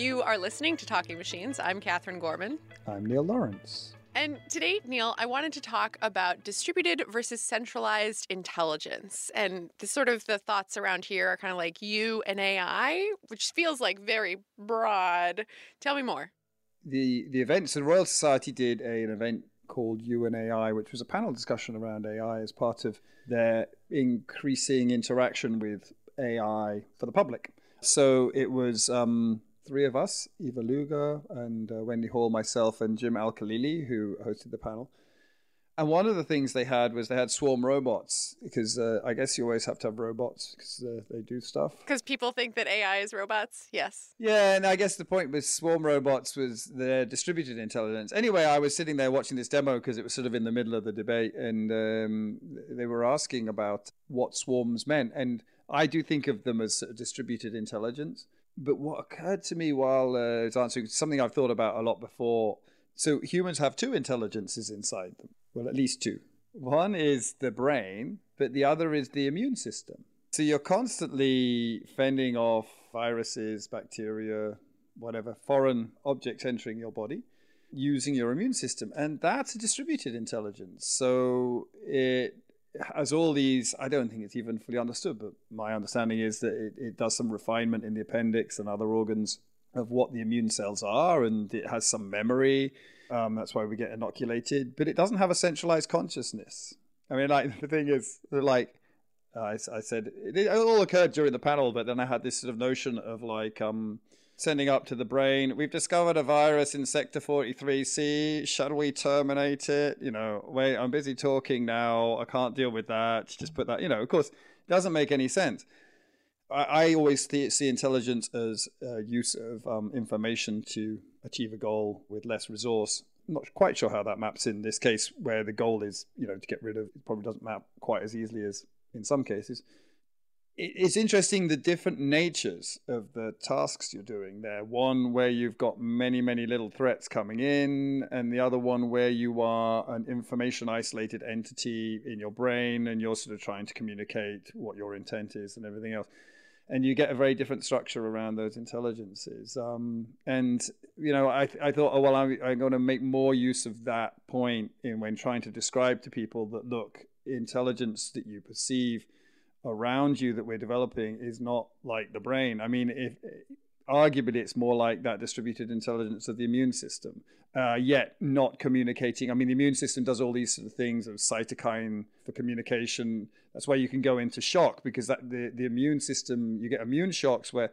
You are listening to Talking Machines. I'm Katherine Gorman. I'm Neil Lawrence. And today, Neil, I wanted to talk about distributed versus centralized intelligence. And the sort of the thoughts around here are kind of like you and AI, which feels like very broad. Tell me more. The the events the Royal Society did a, an event called You and AI, which was a panel discussion around AI as part of their increasing interaction with AI for the public. So it was um, three of us Ewa Luger and uh, Wendy Hall, myself, and Jim Al Khalili, who hosted the panel. And one of the things they had was they had swarm robots because uh, I guess you always have to have robots because uh, they do stuff. Because people think that AI is robots. Yes. Yeah, and I guess the point with swarm robots was their distributed intelligence. Anyway, I was sitting there watching this demo because it was sort of in the middle of the debate, and um, they were asking about what swarms meant, and I do think of them as distributed intelligence. But what occurred to me while uh, I was answering something I've thought about a lot before. So humans have two intelligences inside them well, at least two. One is the brain, but the other is the immune system. So you're constantly fending off viruses, bacteria, whatever, foreign objects entering your body using your immune system. And that's a distributed intelligence. So it has all these, I don't think it's even fully understood, but my understanding is that it, it does some refinement in the appendix and other organs of what the immune cells are, and it has some memory um, that's why we get inoculated. But it doesn't have a centralized consciousness. I mean, like the thing is, like uh, I, I, said, it, it, all occurred during the panel, but then I had this sort of notion of like um, sending up to the brain. We've discovered a virus in Sector 43C. Shall we terminate it? You know, wait, I'm busy talking now. I can't deal with that. Just put that. You know, of course, it doesn't make any sense. I, I always see intelligence as use of um, information to achieve a goal with less resource. Not quite sure how that maps in this case, where the goal is, you know, to get rid of. It probably doesn't map quite as easily as in some cases. It's interesting the different natures of the tasks you're doing there. One where you've got many, many little threats coming in, and the other one where you are an information isolated entity in your brain and you're sort of trying to communicate what your intent is and everything else and you get a very different structure around those intelligences. Um, and you know, I, I thought, oh well, I'm, I'm going to make more use of that point in when trying to describe to people that look, intelligence that you perceive around you that we're developing is not like the brain. I mean, if arguably it's more like that distributed intelligence of the immune system, uh, yet not communicating. I mean, the immune system does all these sort of things of cytokine for communication. That's why you can go into shock because that the, the immune system, you get immune shocks where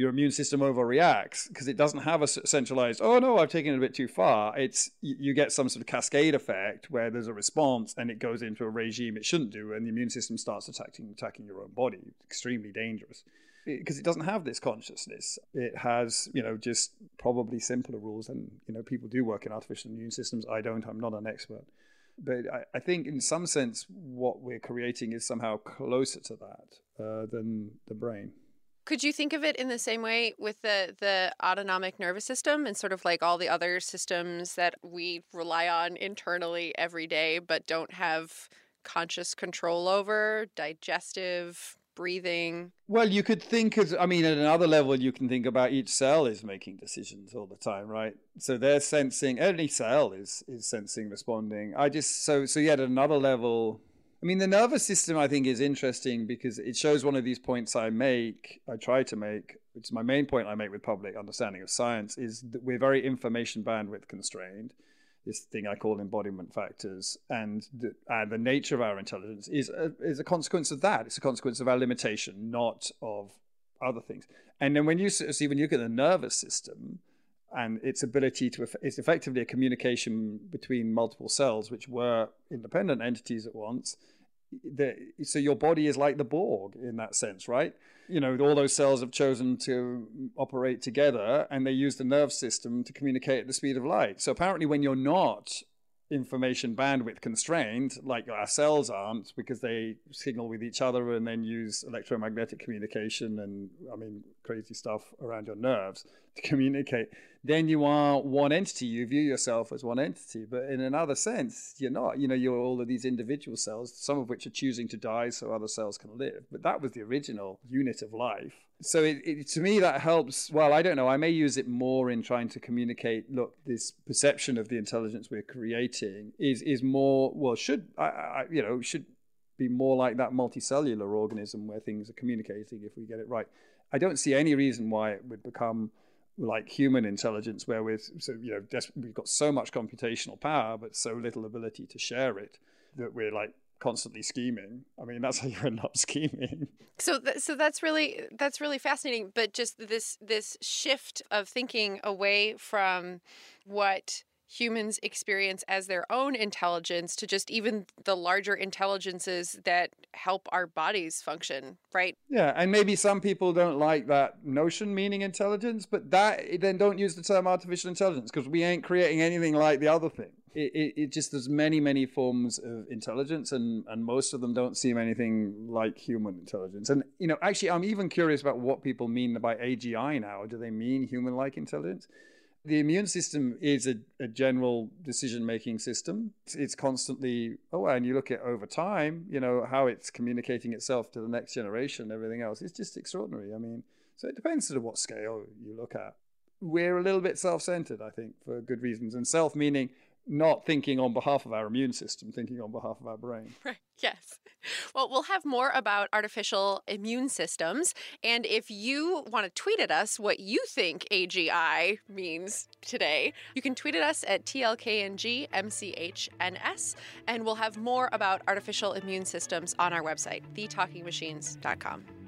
your immune system overreacts because it doesn't have a centralized, oh no, I've taken it a bit too far. It's you get some sort of cascade effect where there's a response and it goes into a regime it shouldn't do, and the immune system starts attacking attacking your own body. extremely dangerous because it doesn't have this consciousness. It has, you know, just probably simpler rules. And, you know, people do work in artificial immune systems. I don't, I'm not an expert. But I, I think in some sense, what we're creating is somehow closer to that uh, than the brain. Could you think of it in the same way with the, the autonomic nervous system and sort of like all the other systems that we rely on internally every day but don't have conscious control over, digestive, breathing. Well, you could think as I mean, at another level, you can think about each cell is making decisions all the time, right? So they're sensing. Any cell is is sensing, responding. I just so so yet at another level. I mean, the nervous system I think is interesting because it shows one of these points I make. I try to make, which is my main point I make with public understanding of science, is that we're very information bandwidth constrained this thing I call embodiment factors, and the, and the nature of our intelligence is a, is a consequence of that. It's a consequence of our limitation, not of other things. And then when you see when you look at the nervous system and its ability to it's effectively a communication between multiple cells, which were independent entities at once. The, so your body is like the Borg in that sense, right? you know, all those cells have chosen to operate together and they use the nerve system to communicate at the speed of light. So apparently, when you're not information bandwidth constrained, like our cells aren't, because they signal with each other and then use electromagnetic communication and, I mean, crazy stuff around your nerves to communicate, then you are one entity. You view yourself as one entity. But in another sense, you're not. You know, you're all of these individual cells, some of which are choosing to die so other cells can live. But that was the original unit of life. So it, it, to me, that helps. Well, I don't know. I may use it more in trying to communicate. Look, this perception of the intelligence we're creating is is more. Well, should I, I you know should be more like that multicellular organism where things are communicating if we get it right. I don't see any reason why it would become like human intelligence, where we're so you know we've got so much computational power, but so little ability to share it that we're like constantly scheming. I mean, that's how you end up scheming. So, th- so that's really that's really fascinating. But just this this shift of thinking away from what humans experience as their own intelligence to just even the larger intelligences that help our bodies function, right? Yeah, and maybe some people don't like that notion meaning intelligence, but that then don't use the term artificial intelligence because we ain't creating anything like the other thing. It, it, it, just there's many many forms of intelligence and and most of them don't seem anything like human intelligence and you know actually i'm even curious about what people mean by agi now do they mean human like intelligence the immune system is a, a general decision making system. It's, it's, constantly, oh, and you look at over time, you know, how it's communicating itself to the next generation, and everything else. It's just extraordinary. I mean, so it depends sort of what scale you look at. We're a little bit self centered, I think, for good reasons. And self meaning not thinking on behalf of our immune system, thinking on behalf of our brain. Right. Yes. Well, we'll have more about artificial immune systems. And if you want to tweet at us what you think AGI means today, you can tweet at us at TLKNGMCHNS. And we'll have more about artificial immune systems on our website, thetalkingmachines.com.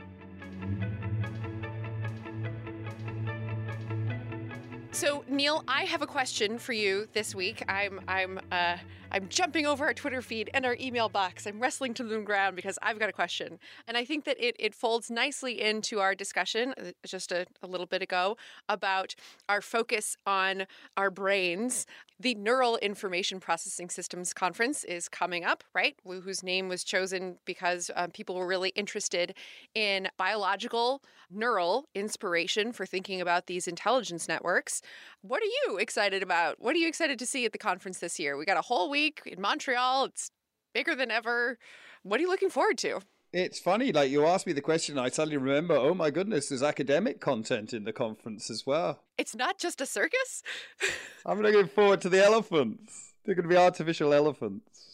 So Neil, I have a question for you this week. I'm I'm uh, I'm jumping over our Twitter feed and our email box. I'm wrestling to the ground because I've got a question, and I think that it it folds nicely into our discussion uh, just a, a little bit ago about our focus on our brains. The Neural Information Processing Systems Conference is coming up, right? Whose name was chosen because um, people were really interested in biological neural inspiration for thinking about these intelligence networks. What are you excited about? What are you excited to see at the conference this year? We got a whole week in Montreal. It's bigger than ever. What are you looking forward to? It's funny, like you asked me the question, I suddenly remember, oh my goodness, there's academic content in the conference as well. It's not just a circus? I'm looking forward to the elephants. They're going to be artificial elephants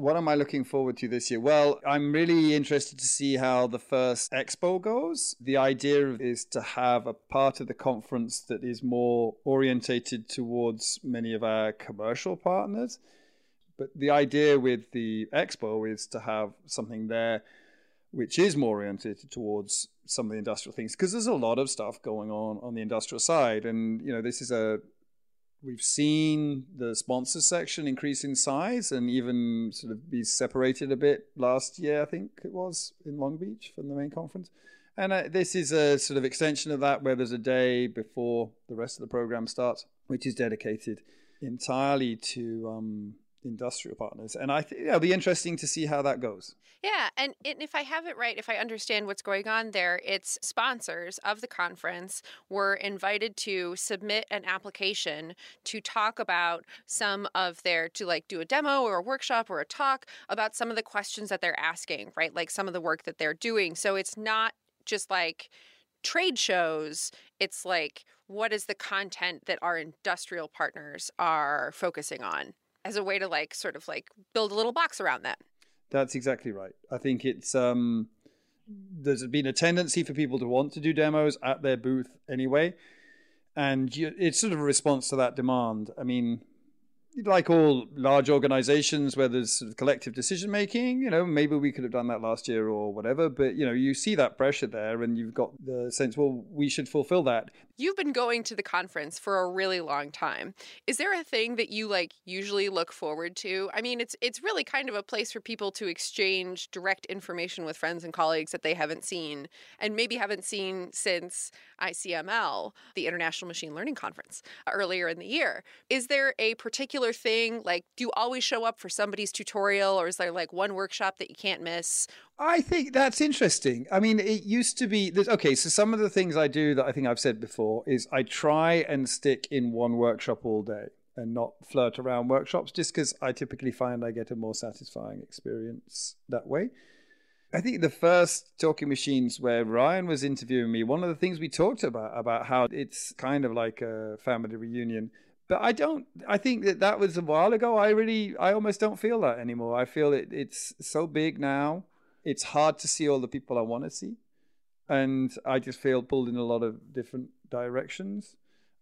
what am I looking forward to this year? Well, I'm really interested to see how the first expo goes. The idea is to have a part of the conference that is more orientated towards many of our commercial partners. But the idea with the expo is to have something there which is more oriented towards some of the industrial things because there's a lot of stuff going on on the industrial side and you know this is a We've seen the sponsor section increase in size and even sort of be separated a bit last year, I think it was, in Long Beach from the main conference. And uh, this is a sort of extension of that where there's a day before the rest of the program starts, which is dedicated entirely to um, industrial partners. And I think it'll be interesting to see how that goes. Yeah, and if I have it right, if I understand what's going on there, it's sponsors of the conference were invited to submit an application to talk about some of their to like do a demo or a workshop or a talk about some of the questions that they're asking, right? Like some of the work that they're doing. So it's not just like trade shows, it's like what is the content that our industrial partners are focusing on as a way to like sort of like build a little box around that. That's exactly right. I think it's um, there's been a tendency for people to want to do demos at their booth anyway, and you, it's sort of a response to that demand. I mean, like all large organizations where there's sort of collective decision making, you know, maybe we could have done that last year or whatever, but you know, you see that pressure there and you've got the sense, well, we should fulfill that. You've been going to the conference for a really long time. Is there a thing that you like usually look forward to? I mean, it's it's really kind of a place for people to exchange direct information with friends and colleagues that they haven't seen and maybe haven't seen since ICML, the International Machine Learning Conference, uh, earlier in the year. Is there a particular thing like do you always show up for somebody's tutorial or is there like one workshop that you can't miss I think that's interesting. I mean, it used to be okay. So some of the things I do that I think I've said before for is I try and stick in one workshop all day and not flirt around workshops just because I typically find I get a more satisfying experience that way. I think the first talking machines where Ryan was interviewing me, one of the things we talked about about how it's kind of like a family reunion. But I don't. I think that that was a while ago. I really, I almost don't feel that anymore. I feel it. It's so big now. It's hard to see all the people I want to see, and I just feel pulled in a lot of different directions.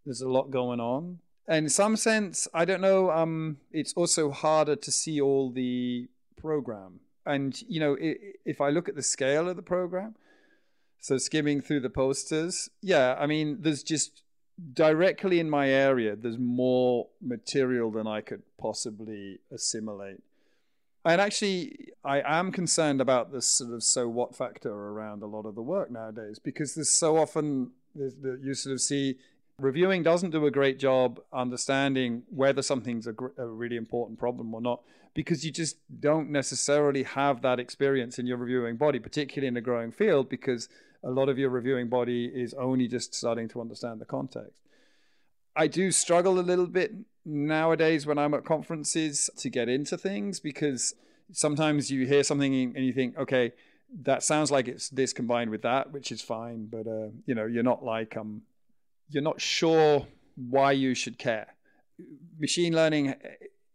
There's a lot going on, and in some sense, I don't know. Um, it's also harder to see all the program and you know, if I look at the scale of the program, so skimming through the posters, yeah, I mean, there's just directly in my area, there's more material than I could possibly assimilate. And actually, I am concerned about this sort of so what factor around a lot of the work nowadays because there's so often you sort of see reviewing doesn't do a great job understanding whether something's a, gr- a, really important problem or not because you just don't necessarily have that experience in your reviewing body particularly in a growing field because a lot of your reviewing body is only just starting to understand the context. I do struggle a little bit nowadays when i'm at conferences to get into things because sometimes you hear something and you think okay that sounds like it's this combined with that which is fine but uh, you know you're not like um you're not sure why you should care. Machine learning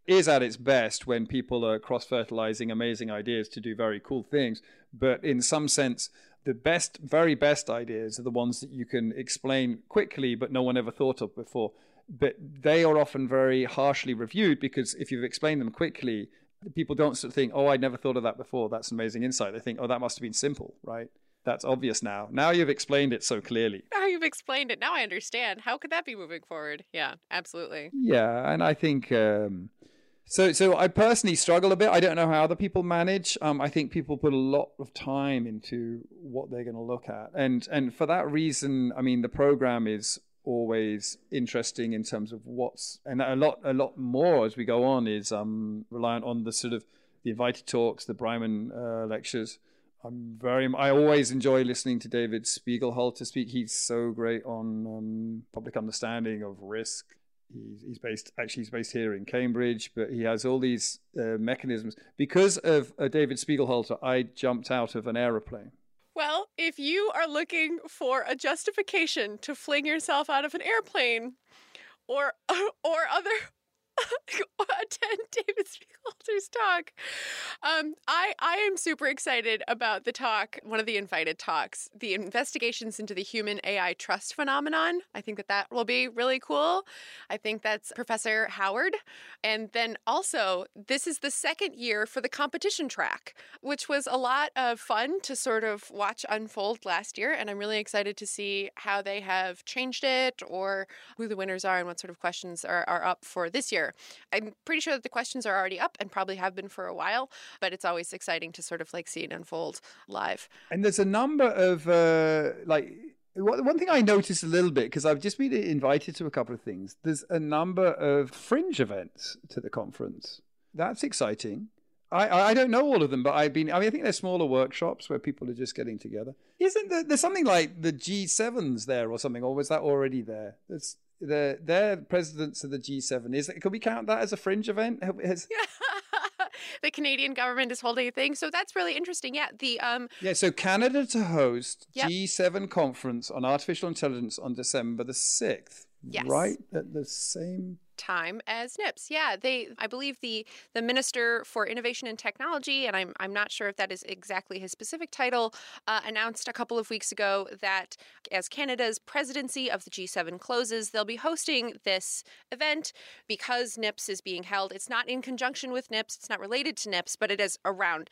is at its best when people are cross fertilizing amazing ideas to do very cool things. But in some sense, the best, very best ideas are the ones that you can explain quickly, but no one ever thought of before. But they are often very harshly reviewed because if you've explained them quickly, people don't sort of think, oh, I never thought of that before. That's an amazing insight. They think, oh, that must have been simple, right? that's obvious now. Now you've explained it so clearly. Now you've explained it. Now I understand. How could that be moving forward? Yeah, absolutely. Yeah, and I think um, so. So I personally struggle a bit. I don't know how other people manage. Um, I think people put a lot of time into what they're going to look at, and and for that reason, I mean, the program is always interesting in terms of what's and a lot a lot more as we go on is um reliant on the sort of the invited talks, the Breiman uh, lectures I'm very. I always enjoy listening to David Spiegelhalter speak. He's so great on um, public understanding of risk. He's, he's, based actually he's based here in Cambridge, but he has all these uh, mechanisms. Because of uh, David Spiegelhalter, I jumped out of an aeroplane. Well, if you are looking for a justification to fling yourself out of an airplane, or or other attend David Spiegelhalter's talk. Um, I I am super excited about the talk. One of the invited talks, the investigations into the human AI trust phenomenon. I think that that will be really cool. I think that's Professor Howard, and then also this is the second year for the competition track, which was a lot of fun to sort of watch unfold last year, and I'm really excited to see how they have changed it or who the winners are and what sort of questions are, are up for this year year. I'm pretty sure that the questions are already up and probably have been for a while, but it's always exciting to sort of like see it unfold live. And there's a number of uh, like one thing I noticed a little bit because I've just been invited to a couple of things. There's a number of fringe events to the conference. That's exciting. I, I don't know all of them, but I've been. I mean, I think they're smaller workshops where people are just getting together. Isn't there? There's something like the G7s there or something, or was that already there? There's the they're presidents of the G7. Is can we count that as a fringe event? Has... the Canadian government is holding a thing, so that's really interesting. Yeah, the um. Yeah, so Canada to host yep. G7 conference on artificial intelligence on December the sixth. Yes. Right at the same time as NIPS. Yeah, they I believe the the Minister for Innovation and Technology, and I'm I'm not sure if that is exactly his specific title, uh, announced a couple of weeks ago that as Canada's presidency of the G7 closes, they'll be hosting this event because NIPS is being held. It's not in conjunction with NIPS, it's not related to NIPS, but it is around.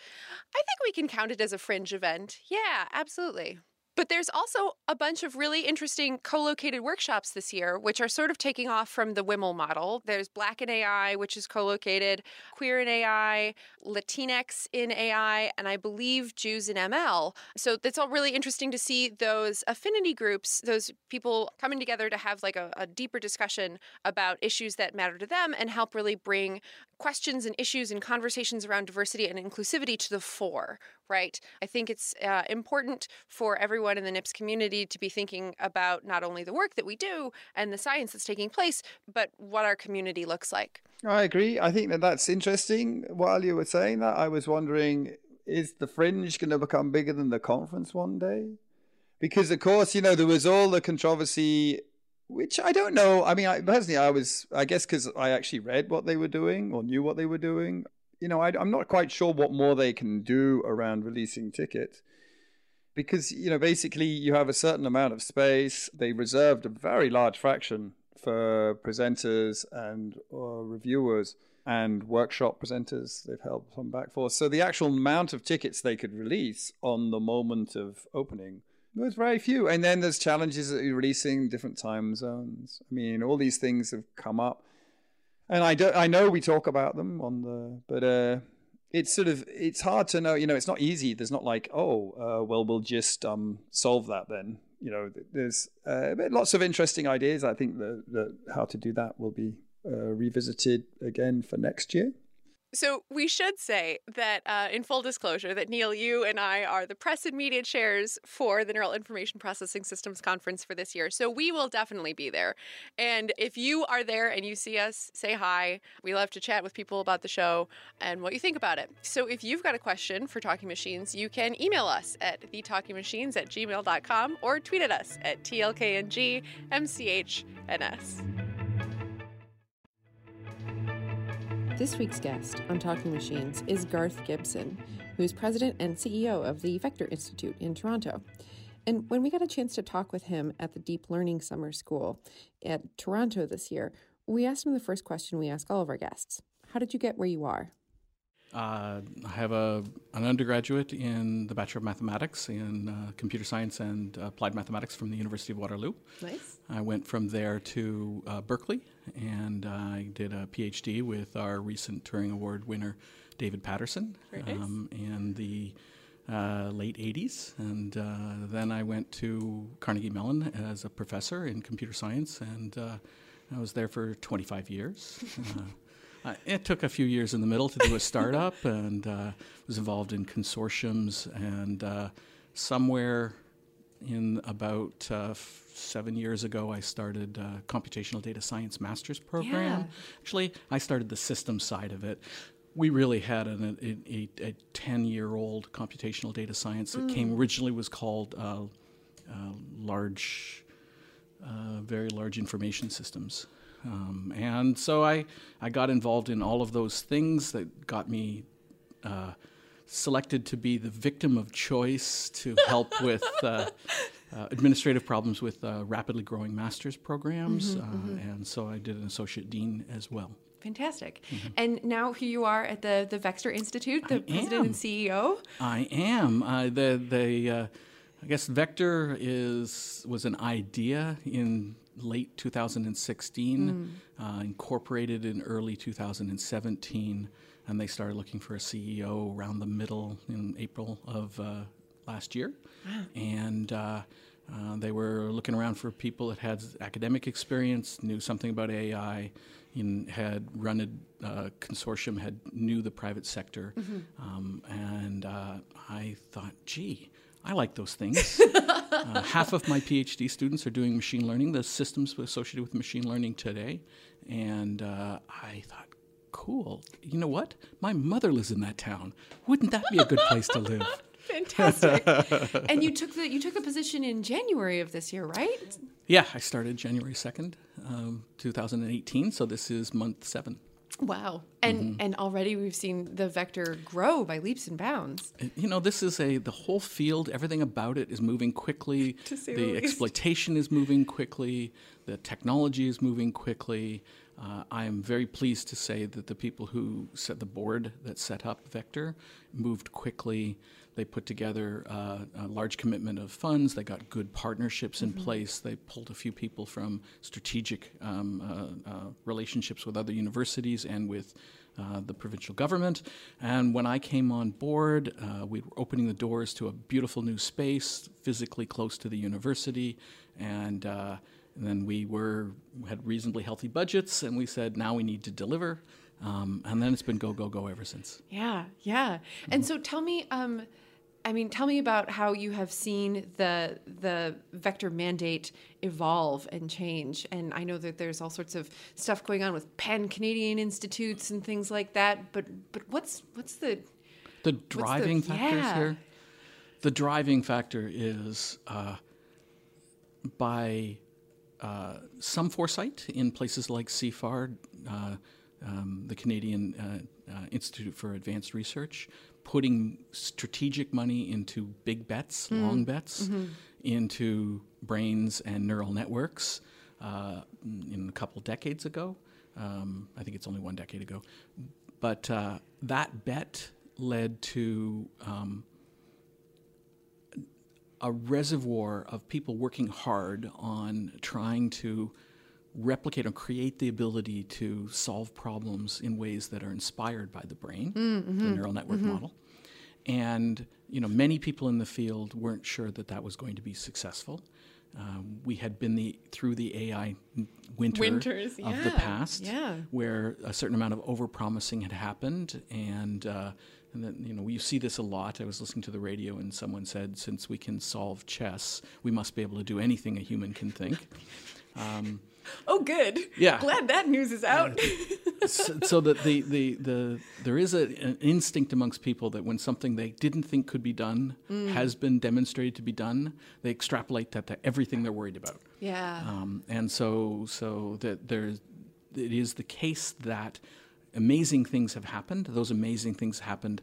I think we can count it as a fringe event. Yeah, absolutely. But there's also a bunch of really interesting co located workshops this year, which are sort of taking off from the WIML model. There's Black in AI, which is co located, Queer in AI, Latinx in AI, and I believe Jews in ML. So it's all really interesting to see those affinity groups, those people coming together to have like a, a deeper discussion about issues that matter to them and help really bring questions and issues and conversations around diversity and inclusivity to the fore, right? I think it's uh, important for everyone in the NIPS community to be thinking about not only the work that we do and the science that's taking place, but what our community looks like. I agree. I think that that's interesting. While you were saying that, I was wondering is the fringe going to become bigger than the conference one day? Because, of course, you know, there was all the controversy which I don't know. I mean, I, personally, I was, I guess, because I actually read what they were doing or knew what they were doing. You know, I, am not quite sure what more they can do around releasing tickets. Because, you know, basically you have a certain amount of space. They reserved a very large fraction for presenters and uh, reviewers and workshop presenters. They've held some back for. So the actual amount of tickets they could release on the moment of opening there's very few. And then there's challenges releasing different time zones. I mean, all these things have come up. And I don't I know we talk about them on the but uh it's sort of it's hard to know, you know, it's not easy. There's not like, oh, uh, well we'll just um solve that then. You know, there's uh, lots of interesting ideas. I think that how to do that will be uh, revisited again for next year. So we should say that, uh, in full disclosure, that Neil, you and I are the press and media chairs for the Neural Information Processing Systems Conference for this year. So we will definitely be there. And if you are there and you see us, say hi. We love to chat with people about the show and what you think about it. So if you've got a question for Talking Machines, you can email us at thetalkingmachines at gmail.com or tweet at us at TLKNGMCHNS. This week's guest on Talking Machines is Garth Gibson, who is president and CEO of the Vector Institute in Toronto. And when we got a chance to talk with him at the Deep Learning Summer School at Toronto this year, we asked him the first question we ask all of our guests How did you get where you are? Uh, I have a, an undergraduate in the Bachelor of Mathematics in uh, Computer Science and Applied Mathematics from the University of Waterloo. Nice. I went from there to uh, Berkeley and I did a PhD with our recent Turing Award winner, David Patterson, um, in the uh, late 80s. And uh, then I went to Carnegie Mellon as a professor in computer science and uh, I was there for 25 years. Uh, it took a few years in the middle to do a startup and uh, was involved in consortiums. And uh, somewhere in about uh, f- seven years ago, I started a computational data science master's program. Yeah. Actually, I started the system side of it. We really had an, a, a, a 10 year old computational data science that mm. came originally was called uh, uh, large, very large information systems. Um, and so I, I got involved in all of those things that got me uh, selected to be the victim of choice to help with uh, uh, administrative problems with uh, rapidly growing master's programs. Mm-hmm, mm-hmm. And so I did an associate dean as well. Fantastic. Mm-hmm. And now here you are at the, the Vector Institute, the I president am. and CEO. I am. Uh, the, the, uh, I guess Vector is was an idea in late 2016, mm. uh, incorporated in early 2017, and they started looking for a CEO around the middle in April of uh, last year. Wow. And uh, uh, they were looking around for people that had academic experience, knew something about AI, and had run a uh, consortium, had knew the private sector, mm-hmm. um, and uh, I thought, gee, I like those things. uh, half of my PhD students are doing machine learning, the systems associated with machine learning today. And uh, I thought, cool. You know what? My mother lives in that town. Wouldn't that be a good place to live? Fantastic. and you took the you took the position in January of this year, right? Yeah, I started January second, um, two thousand and eighteen. So this is month seven. Wow. And mm-hmm. and already we've seen the vector grow by leaps and bounds. You know, this is a the whole field, everything about it is moving quickly. the exploitation is moving quickly, the technology is moving quickly. Uh, I am very pleased to say that the people who set the board that set up Vector moved quickly. They put together uh, a large commitment of funds. They got good partnerships in mm-hmm. place. They pulled a few people from strategic um, uh, uh relationships with other universities and with uh, the provincial government. And when I came on board, uh, we were opening the doors to a beautiful new space, physically close to the university, and, uh, and then we were had reasonably healthy budgets, and we said now we need to deliver. Um, and then it's been go, go, go ever since. Yeah, yeah. And so tell me, um, I mean, tell me about how you have seen the the vector mandate evolve and change. And I know that there's all sorts of stuff going on with pan Canadian institutes and things like that. But but what's what's the The driving factors yeah. here. The driving factor is uh, by uh, some foresight in places like CIFAR, uh, um, the Canadian uh, uh, Institute for Advanced Research, putting strategic money into big bets, long bets, into brains and neural networks uh, in a couple decades ago. Um, I think it's only one decade ago. But uh, that bet led to um, a reservoir of people working hard on trying to replicate or create the ability to solve problems in ways that are inspired by the brain, the neural network model. And you know, many people in the field weren't sure that that was going to be successful. Um, we had been the through the AI winter Winters, of the past, yeah. where a certain amount of overpromising had happened, and uh, and then you know you see this a lot. I was listening to the radio, and someone said, "Since we can solve chess, we must be able to do anything a human can think." Oh good. Yeah. Glad that news is out. so, so that the, the, the there is a, an instinct amongst people that when something they didn't think could be done has been demonstrated to be done, they extrapolate that to everything they're worried about. yeah. Um, and so, so that there's, it is the case that amazing things have happened. Those amazing things happened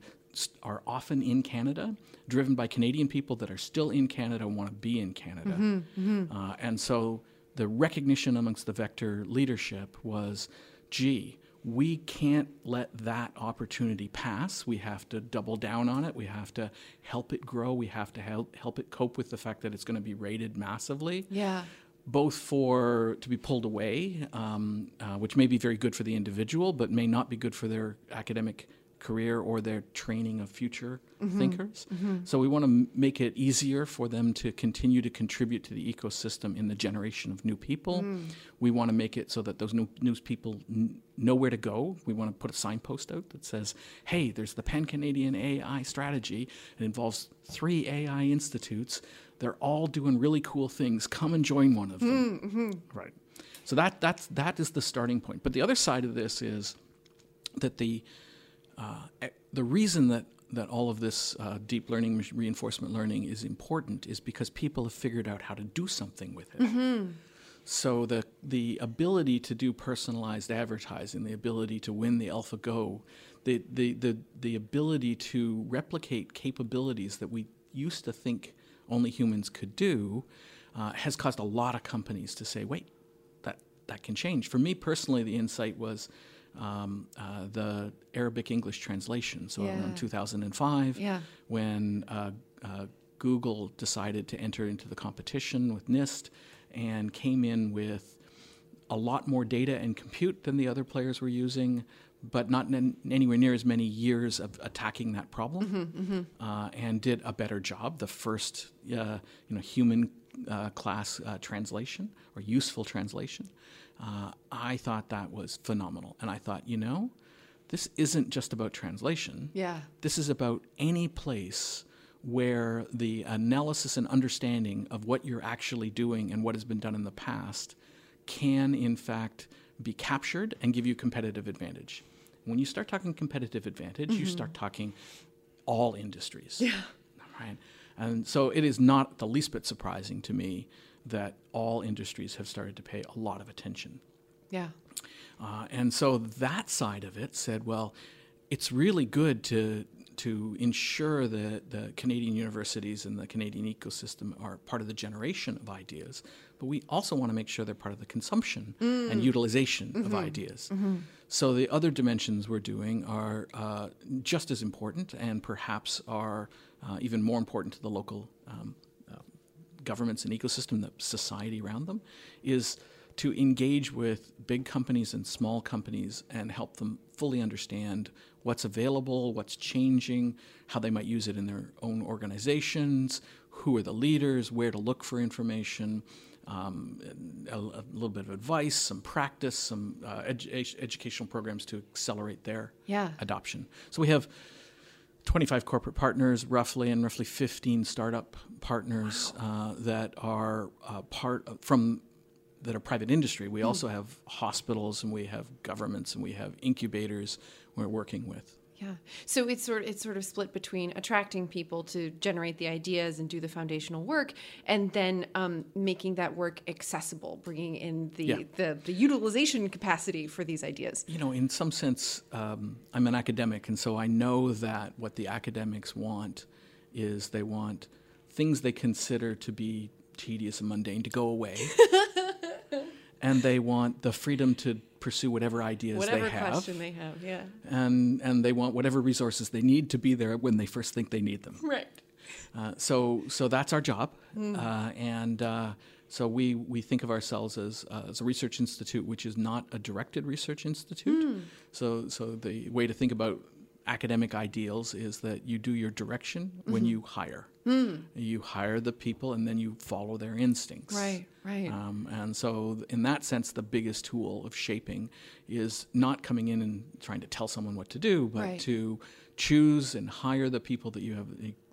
are often in Canada, driven by Canadian people that are still in Canada and want to be in Canada. Uh, and so the recognition amongst the Vector leadership was, gee, we can't let that opportunity pass. We have to double down on it. We have to help it grow. We have to help, help it cope with the fact that it's going to be rated massively yeah. Both for to be pulled away, um, uh, which may be very good for the individual, but may not be good for their academic career or their training of future thinkers. So we want to m- make it easier for them to continue to contribute to the ecosystem in the generation of new people. We want to make it so that those new, new people n- know where to go. We want to put a signpost out that says, "Hey, there's the Pan Canadian AI strategy. It involves three AI institutes." They're all doing really cool things. Come and join one of them. Right. So that that's that is the starting point. But the other side of this is that the uh, the reason that that all of this uh, deep learning, reinforcement learning is important is because people have figured out how to do something with it. So the the ability to do personalized advertising, the ability to win the AlphaGo, the the the the ability to replicate capabilities that we used to think only humans could do, uh, has caused a lot of companies to say, wait, that that can change. For me personally, the insight was. Um, uh, the Arabic English translation. So Yeah. around 2005, Yeah. when uh, uh, Google decided to enter into the competition with NIST and came in with a lot more data and compute than the other players were using, but not n- anywhere near as many years of attacking that problem, Uh, and did a better job. The first, uh, you know, human uh, class uh, translation or useful translation. Uh, I thought that was phenomenal, and I thought, you know, this isn't just about translation. Yeah. This is about any place where the analysis and understanding of what you're actually doing and what has been done in the past can, in fact, be captured and give you competitive advantage. When you start talking competitive advantage, you start talking all industries. Yeah. Right. And so it is not the least bit surprising to me that all industries have started to pay a lot of attention Yeah. uh, and so that side of it said, well, it's really good to to ensure that the Canadian universities and the Canadian ecosystem are part of the generation of ideas, but we also want to make sure they're part of the consumption and utilization of ideas. So the other dimensions we're doing are uh, just as important, and perhaps are uh, even more important to the local um, governments and ecosystem, the society around them, is to engage with big companies and small companies and help them fully understand what's available, what's changing, how they might use it in their own organizations, who are the leaders, where to look for information, um, a, a, little bit of advice, some practice, some uh, edu- educational programs to accelerate their yeah. adoption. So we have 25 corporate partners, roughly, and roughly 15 startup partners wow. uh, that are uh, part of, from that are private industry. We mm. also have hospitals, and we have governments, and we have incubators we're working with. Yeah. So it's sort it's sort of split between attracting people to generate the ideas and do the foundational work, and then um, making that work accessible, bringing in the, yeah. the the utilization capacity for these ideas. You know, in some sense, um, I'm an academic, and so I know that what the academics want is they want things they consider to be tedious and mundane to go away. and they want the freedom to pursue whatever ideas whatever they have. question they have, yeah. And and they want whatever resources they need to be there when they first think they need them. Right. Uh, so so that's our job, mm. uh, and uh, so we we think of ourselves as uh, as a research institute, which is not a directed research institute. Mm. So so the way to think about academic ideals is that you do your direction mm-hmm. when you hire. Mm. You hire the people and then you follow their instincts. Right, right. Um, and so, in that sense, the biggest tool of shaping is not coming in and trying to tell someone what to do, but right. to choose and hire the people that you have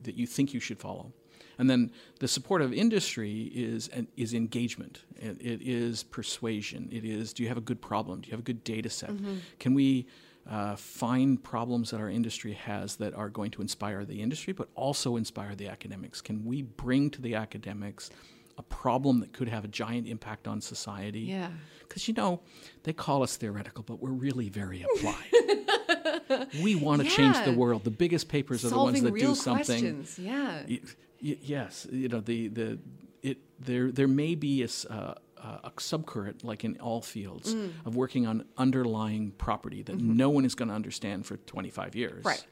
that you think you should follow. And then the support of industry is is engagement. It, it is persuasion. It is do you have a good problem? Do you have a good data set? Mm-hmm. Can we uh, find problems that our industry has that are going to inspire the industry, but also inspire the academics? Can we bring to the academics a problem that could have a giant impact on society? Yeah. Because, you know, they call us theoretical, but we're really very applied. we want to yeah. change the world. The biggest papers Solving are the ones that do something. Questions. Yeah. Y- y- yes. You know, the, the, it, there, there may be a, uh, a subcurrent, like in all fields, mm. of working on underlying property that mm-hmm. no one is going to understand for 25 years. Right.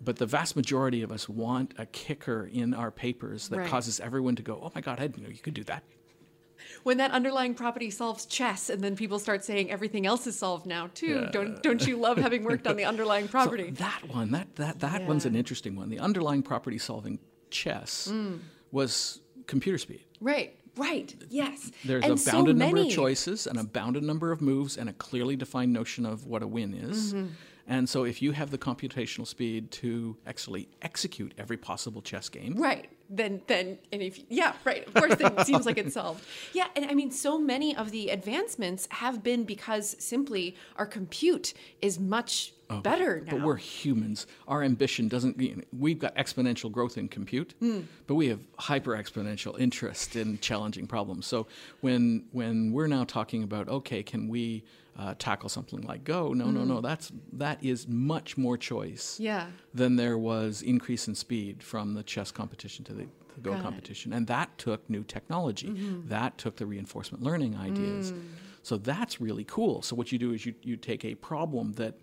But the vast majority of us want a kicker in our papers that right. causes everyone to go, "Oh my God, I didn't know you could do that." When that underlying property solves chess, and then people start saying everything else is solved now too. Yeah. Don't don't you love having worked on the underlying property? So that one, that that that yeah. one's an interesting one. The underlying property solving chess mm. was computer speed. Right. Right. Yes. There's and a bounded so number of choices and a bounded number of moves and a clearly defined notion of what a win is. Mm-hmm. And so if you have the computational speed to actually execute every possible chess game. Right. Then then and if yeah, right. Of course then it seems like it's solved. Yeah, and I mean so many of the advancements have been because simply our compute is much oh, better now. But we're humans. Our ambition doesn't you know, we've got exponential growth in compute, mm. but we have hyper exponential interest in challenging problems. So when when we're now talking about okay, can we uh, tackle something like Go. No, mm. no, no. Mm. That's that is much more choice. Yeah. Than there was increase in speed from the chess competition to the, the Go Got competition, it. and that took new technology. Mm-hmm. That took the reinforcement learning ideas. Mm. So that's really cool. So what you do is you you take a problem that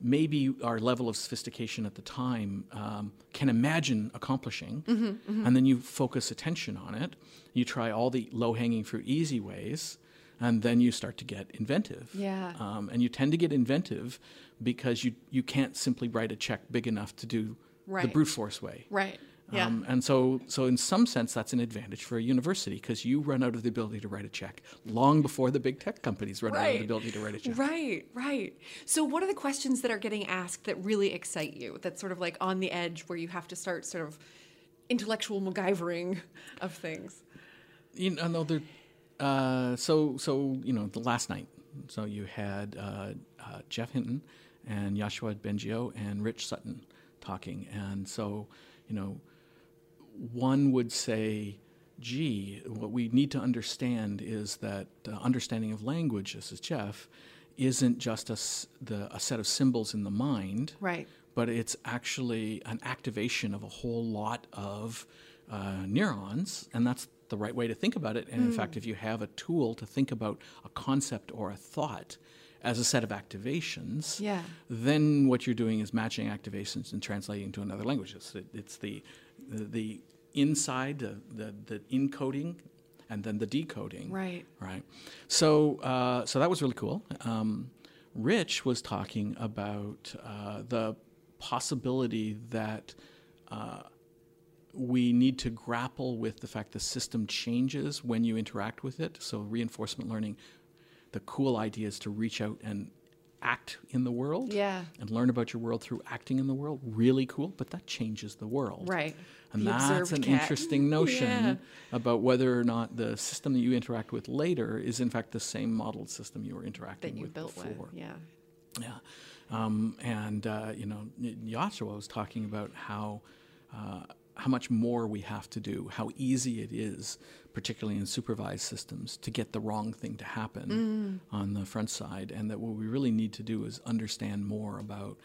maybe our level of sophistication at the time um, can imagine accomplishing, mm-hmm, mm-hmm. and then you focus attention on it. You try all the low hanging fruit, easy ways, and then you start to get inventive. Yeah. Um, and you tend to get inventive because you you can't simply write a check big enough to do right. the brute force way. Right. Yeah. Um, and so, so in some sense, that's an advantage for a university because you run out of the ability to write a check long before the big tech companies run right. out of the ability to write a check. Right, right. So, what are the questions that are getting asked that really excite you? That's sort of like on the edge where you have to start sort of intellectual MacGyvering of things. You know, they're uh, so so you know the last night. So you had uh, uh, Geoff Hinton and Yoshua Bengio and Rich Sutton talking, and so you know one would say, "Gee, what we need to understand is that understanding of language, this is Geoff, isn't just a, the, a set of symbols in the mind, right? But it's actually an activation of a whole lot of uh, neurons, and that's the right way to think about it. And mm. in fact, if you have a tool to think about a concept or a thought as a set of activations, yeah. then what you're doing is matching activations and translating to another language. It's, it, it's the, the, the inside, the, the, the encoding, and then the decoding. Right. Right. So, uh, so that was really cool. Um, Rich was talking about uh, the possibility that uh, we need to grapple with the fact the system changes when you interact with it. So, reinforcement learning, the cool idea is to reach out and act in the world Yeah. and learn about your world through acting in the world. Really cool, but that changes the world. Right. And The that's an cat. interesting notion Yeah. about whether or not the system that you interact with later is, in fact, the same modeled system you were interacting That you with built before. with. Yeah. Yeah. Um, and, uh, you know, Y- Yoshua was talking about how, uh, how much more we have to do, how easy it is, particularly in supervised systems, to get the wrong thing to happen on the front side. And that what we really need to do is understand more about,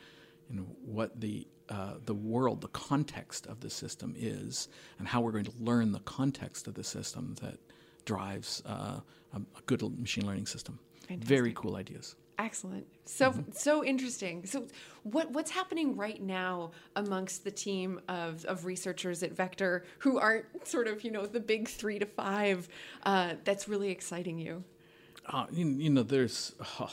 you know, what the uh, the world, the context of the system is, and how we're going to learn the context of the system that drives uh, a, a good machine learning system. Very cool ideas. Excellent. So Mm-hmm. so interesting. So what what's happening right now amongst the team of, of researchers at Vector who aren't sort of, you know, the big three to five uh, that's really exciting you? Uh, you, you know, there's.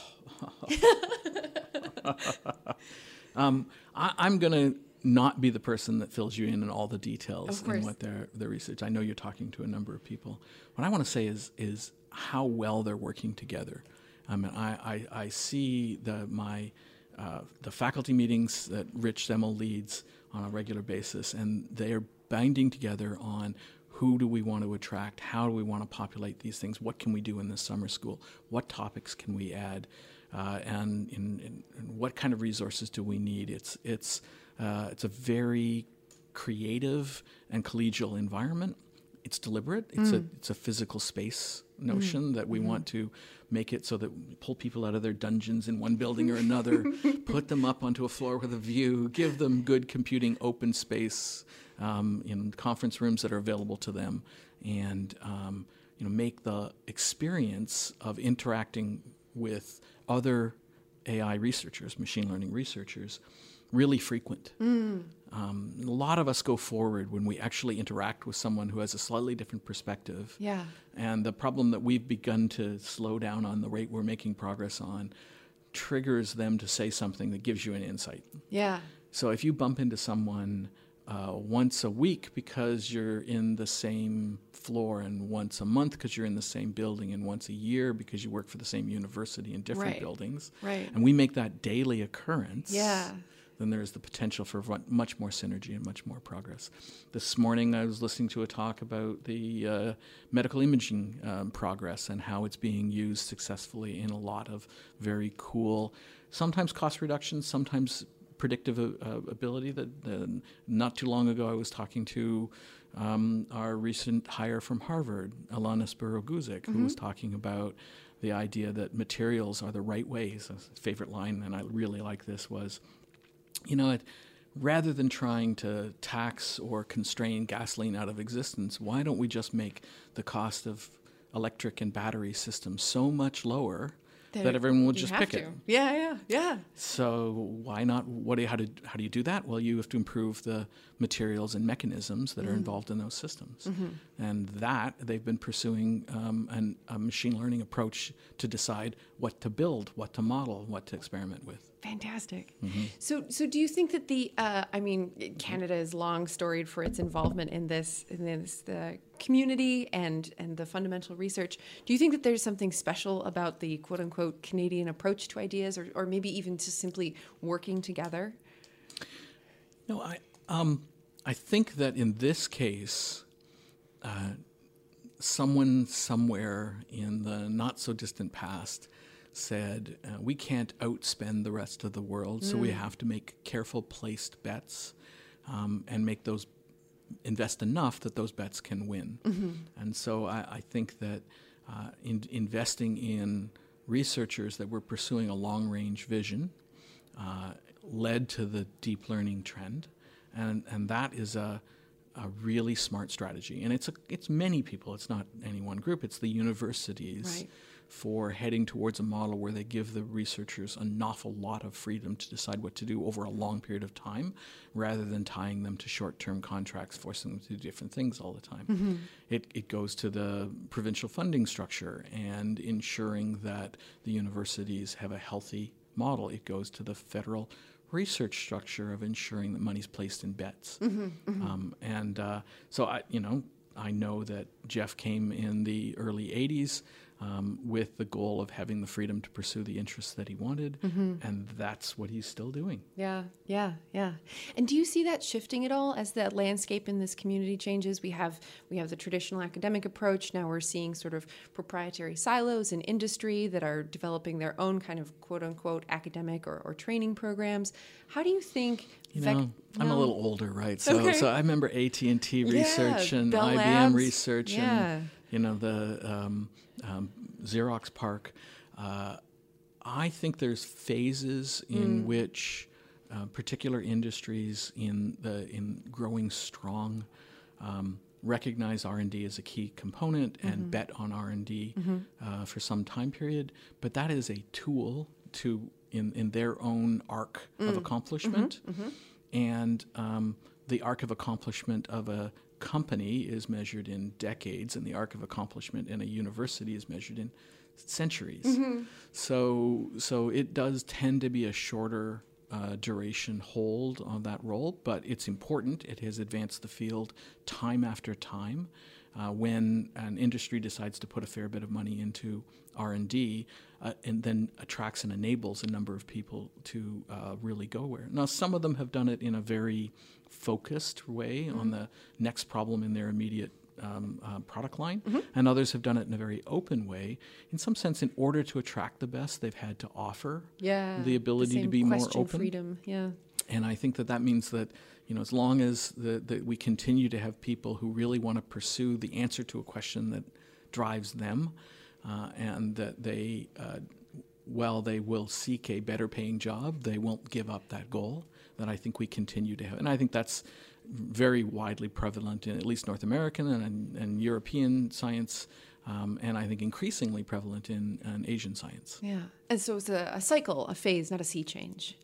um, I, I'm going to not be the person that fills you in on all the details course. what their their research. I know you're talking to a number of people. What I want to say is is how well they're working together. I mean, I, I, I see the my uh, the faculty meetings that Rich Zemel leads on a regular basis, and they are binding together on who do we want to attract, how do we want to populate these things, what can we do in this summer school, what topics can we add, uh, and, in, in, and what kind of resources do we need. It's it's uh, it's a very creative and collegial environment. It's deliberate. It's a it's a physical space notion that we want to make it so that we pull people out of their dungeons in one building or another, put them up onto a floor with a view, give them good computing open space um, in conference rooms that are available to them, and um, you know make the experience of interacting with other AI researchers, machine learning researchers, really frequent. Um, a lot of us go forward when we actually interact with someone who has a slightly different perspective. Yeah. And the problem that we've begun to slow down on the rate we're making progress on triggers them to say something that gives you an insight. Yeah. So if you bump into someone uh, once a week because you're in the same floor, and once a month because you're in the same building, and once a year because you work for the same university in different Right. buildings, Right. and we make that daily occurrence, Yeah. Then there's the potential for much more synergy and much more progress. This morning, I was listening to a talk about the uh, medical imaging um, progress and how it's being used successfully in a lot of very cool, sometimes cost reductions, sometimes predictive uh, ability. That uh, not too long ago, I was talking to um, our recent hire from Harvard, Alán Aspuru-Guzik, who was talking about the idea that materials are the right ways. A favorite line, and I really like this, was you know, it, rather than trying to tax or constrain gasoline out of existence, why don't we just make the cost of electric and battery systems so much lower that, everyone will just pick to. it? Yeah, yeah, yeah. So why not? What do you, how do how do you do that? Well, you have to improve the materials and mechanisms that are involved in those systems, and that they've been pursuing um, an, a machine learning approach to decide what to build, what to model, what to experiment with. Fantastic. Mm-hmm. So, so do you think that the? Uh, I mean, Canada is long storied for its involvement in this, in this the community and and the fundamental research. Do you think that there's something special about the quote unquote Canadian approach to ideas, or or maybe even just simply working together? No, I um, I think that in this case, uh, someone somewhere in the not so distant past said uh, we can't outspend the rest of the world, so we have to make careful placed bets um, and make those invest enough that those bets can win. And so I, I think that uh, in, investing in researchers that were pursuing a long range vision uh, led to the deep learning trend. And, and that is a, a really smart strategy. And it's, a, it's many people, it's not any one group, it's the universities Right. For heading towards a model where they give the researchers an awful lot of freedom to decide what to do over a long period of time rather than tying them to short term contracts, forcing them to do different things all the time. It, it goes to the provincial funding structure and ensuring that the universities have a healthy model. It goes to the federal research structure of ensuring that money's placed in bets. Um, and uh, so I, you know, I know that Jeff came in the early 80s um, with the goal of having the freedom to pursue the interests that he wanted, and that's what he's still doing. Yeah, yeah, yeah. And do you see that shifting at all as the landscape in this community changes? We have we have the traditional academic approach. Now we're seeing sort of proprietary silos in industry that are developing their own kind of quote unquote academic or, or training programs. How do you think? You vec- know, I'm a little older, right? So, Okay. so I remember AT and T research and Bell IBM Labs. research Yeah. and you know the um, um, Xerox PARC. Uh, I think there's phases Mm. in which uh, particular industries in the in growing strong um, recognize R&D as a key component Mm-hmm. and bet on R&D uh, for some time period. But that is a tool to in in their own arc Mm. of accomplishment, Mm-hmm. and um, the arc of accomplishment of a company is measured in decades, and the arc of accomplishment in a university is measured in centuries. Mm-hmm. So, so it does tend to be a shorter uh, duration hold on that role, but it's important. It has advanced the field time after time. Uh, when an industry decides to put a fair bit of money into R&D, uh, and then attracts and enables a number of people to uh, really go where. Now, some of them have done it in a very focused way on the next problem in their immediate um, uh, product line, and others have done it in a very open way. In some sense, in order to attract the best, they've had to offer Yeah, the ability to be more open. freedom. Yeah. And I think that that means that you know, as long as the, that we continue to have people who really want to pursue the answer to a question that drives them, uh, and that they, uh, while they will seek a better paying job, they won't give up that goal. That I think we continue to have, and I think that's very widely prevalent in at least North American and, and European science, um, and I think increasingly prevalent in, in Asian science. Yeah. And so it's a, a cycle, a phase, not a sea change.